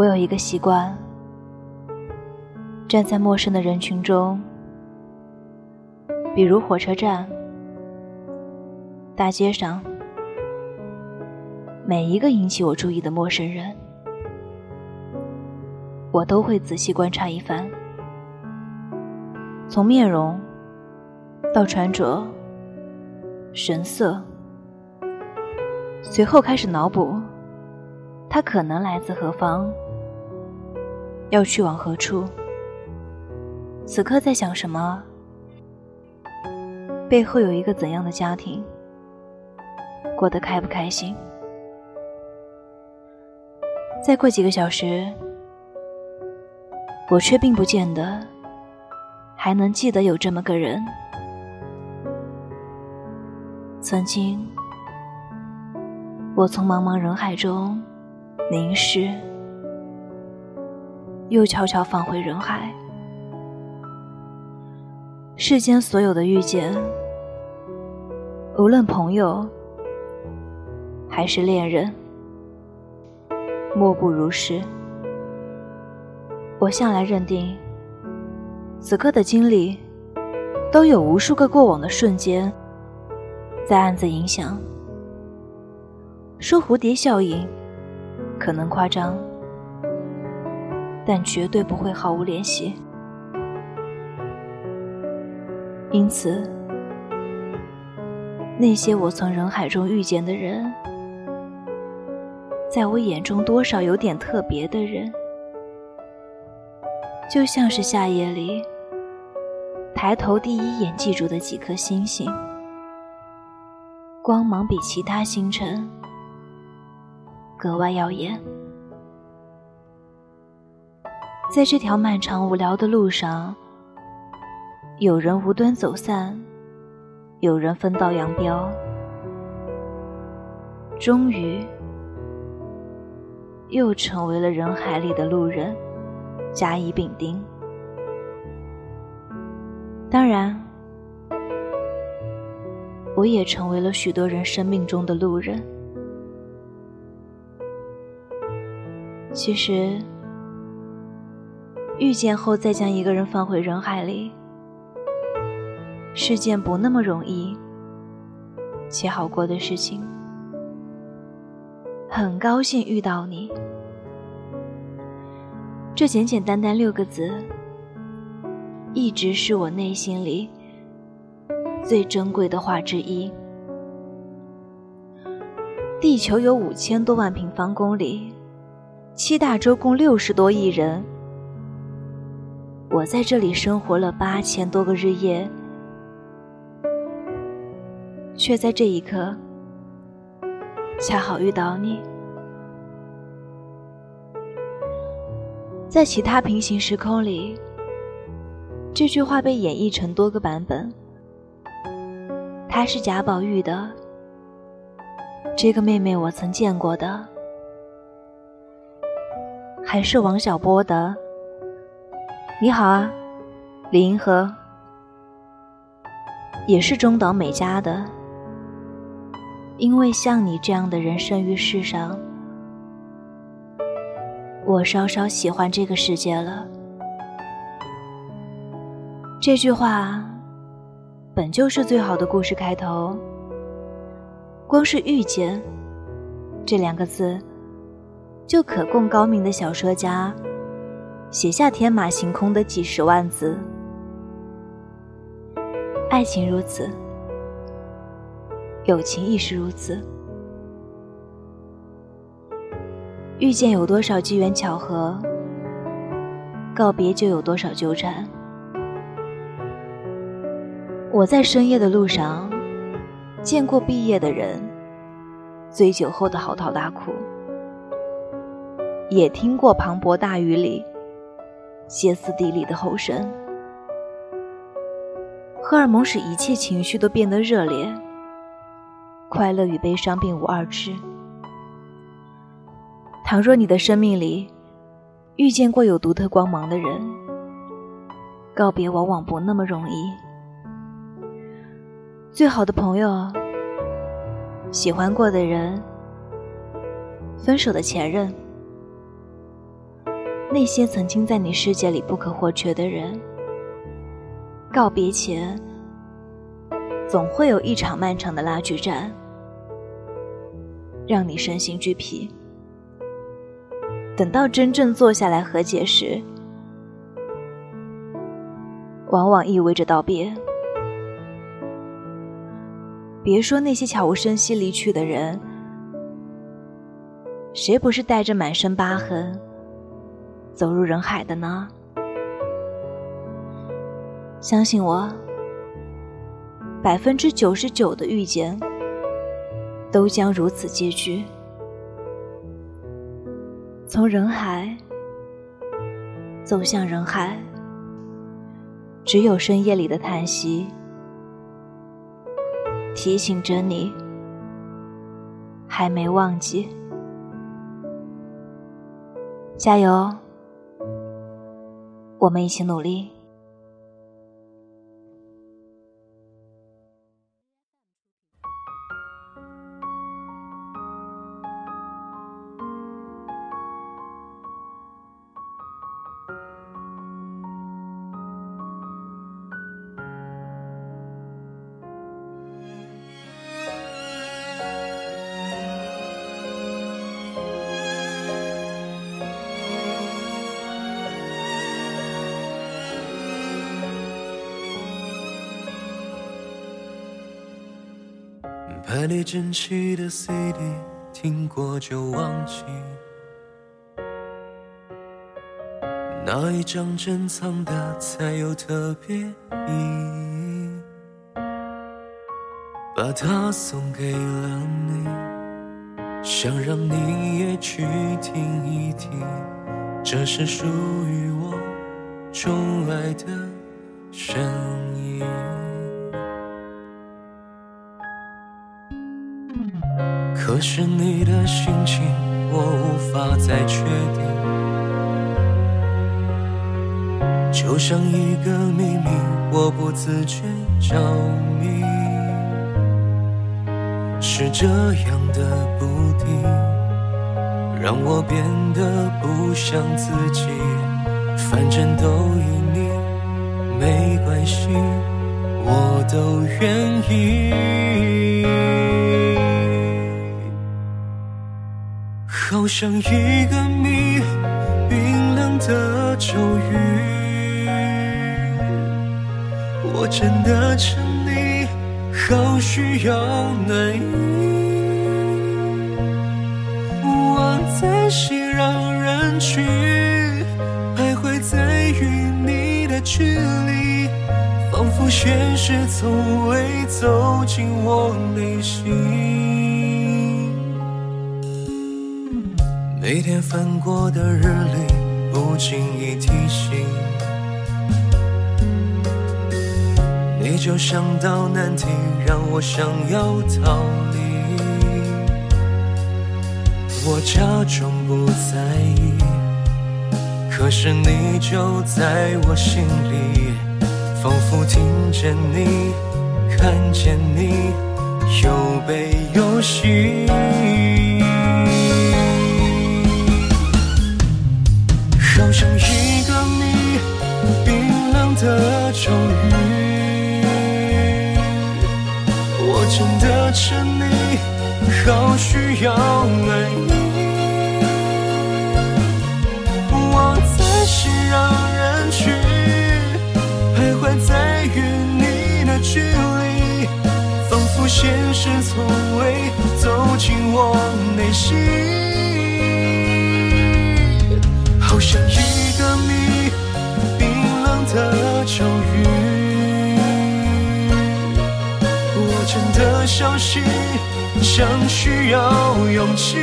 我有一个习惯，站在陌生的人群中，比如火车站、大街上，每一个引起我注意的陌生人，我都会仔细观察一番，从面容到穿着、神色，随后开始脑补他可能来自何方。要去往何处？此刻在想什么？背后有一个怎样的家庭？过得开不开心？再过几个小时，我却并不见得还能记得有这么个人。曾经，我从茫茫人海中凝视。又悄悄放回人海。世间所有的遇见，无论朋友还是恋人，莫不如是。我向来认定，此刻的经历，都有无数个过往的瞬间，在暗自影响。说蝴蝶效应，可能夸张。但绝对不会毫无联系。因此，那些我从人海中遇见的人，在我眼中多少有点特别的人，就像是夏夜里抬头第一眼记住的几颗星星，光芒比其他星辰格外耀眼。在这条漫长无聊的路上，有人无端走散，有人分道扬镳，终于又成为了人海里的路人，甲乙丙丁。当然，我也成为了许多人生命中的路人。其实。遇见后再将一个人放回人海里，是件不那么容易且好过的事情。很高兴遇到你，这简简单单六个字，一直是我内心里最珍贵的话之一。地球有五千多万平方公里，七大洲共六十多亿人。我在这里生活了八千多个日夜，却在这一刻恰好遇到你。在其他平行时空里，这句话被演绎成多个版本。她是贾宝玉的，这个妹妹我曾见过的，还是王小波的。你好啊，李银河，也是中岛美嘉的。因为像你这样的人生于世上，我稍稍喜欢这个世界了。这句话本就是最好的故事开头。光是遇见这两个字，就可供高明的小说家。写下天马行空的几十万字。爱情如此，友情亦是如此。遇见有多少机缘巧合，告别就有多少纠缠。我在深夜的路上，见过毕业的人醉酒后的嚎啕大哭，也听过磅礴大雨里。歇斯底里的吼声，荷尔蒙使一切情绪都变得热烈，快乐与悲伤并无二致。倘若你的生命里遇见过有独特光芒的人，告别往往不那么容易。最好的朋友，喜欢过的人，分手的前任。那些曾经在你世界里不可或缺的人，告别前，总会有一场漫长的拉锯战，让你身心俱疲。等到真正坐下来和解时，往往意味着道别。别说那些悄无声息离去的人，谁不是带着满身疤痕走入人海的呢？相信我，百分之九十九的遇见都将如此结局。从人海走向人海，只有深夜里的叹息。提醒着你，还没忘记，加油，我们一起努力。排列整齐的 CD，听过就忘记。哪一张珍藏的才有特别意义？把它送给了你，想让你也去听一听，这是属于我钟爱的声音。可是你的心情，我无法再确定，就像一个秘密，我不自觉着迷。是这样的不定，让我变得不像自己。反正都依你，没关系，我都愿意。好像一个谜，冰冷的咒语。我真的沉溺，好需要暖意。我在熙攘人群，徘徊在与你的距离，仿佛现实从未走进我内心。每天翻过的日历，不经意提醒，你就像道难题，让我想要逃离。我假装不在意，可是你就在我心里，仿佛听见你，看见你，有悲有喜。好像一个谜，冰冷的咒语。我真的沉溺，好需要暖意。我在熙攘人群，徘徊在与你的距离，仿佛现实从未走进我内心。就像一个谜，冰冷的咒语。我真的相信，像需要勇气。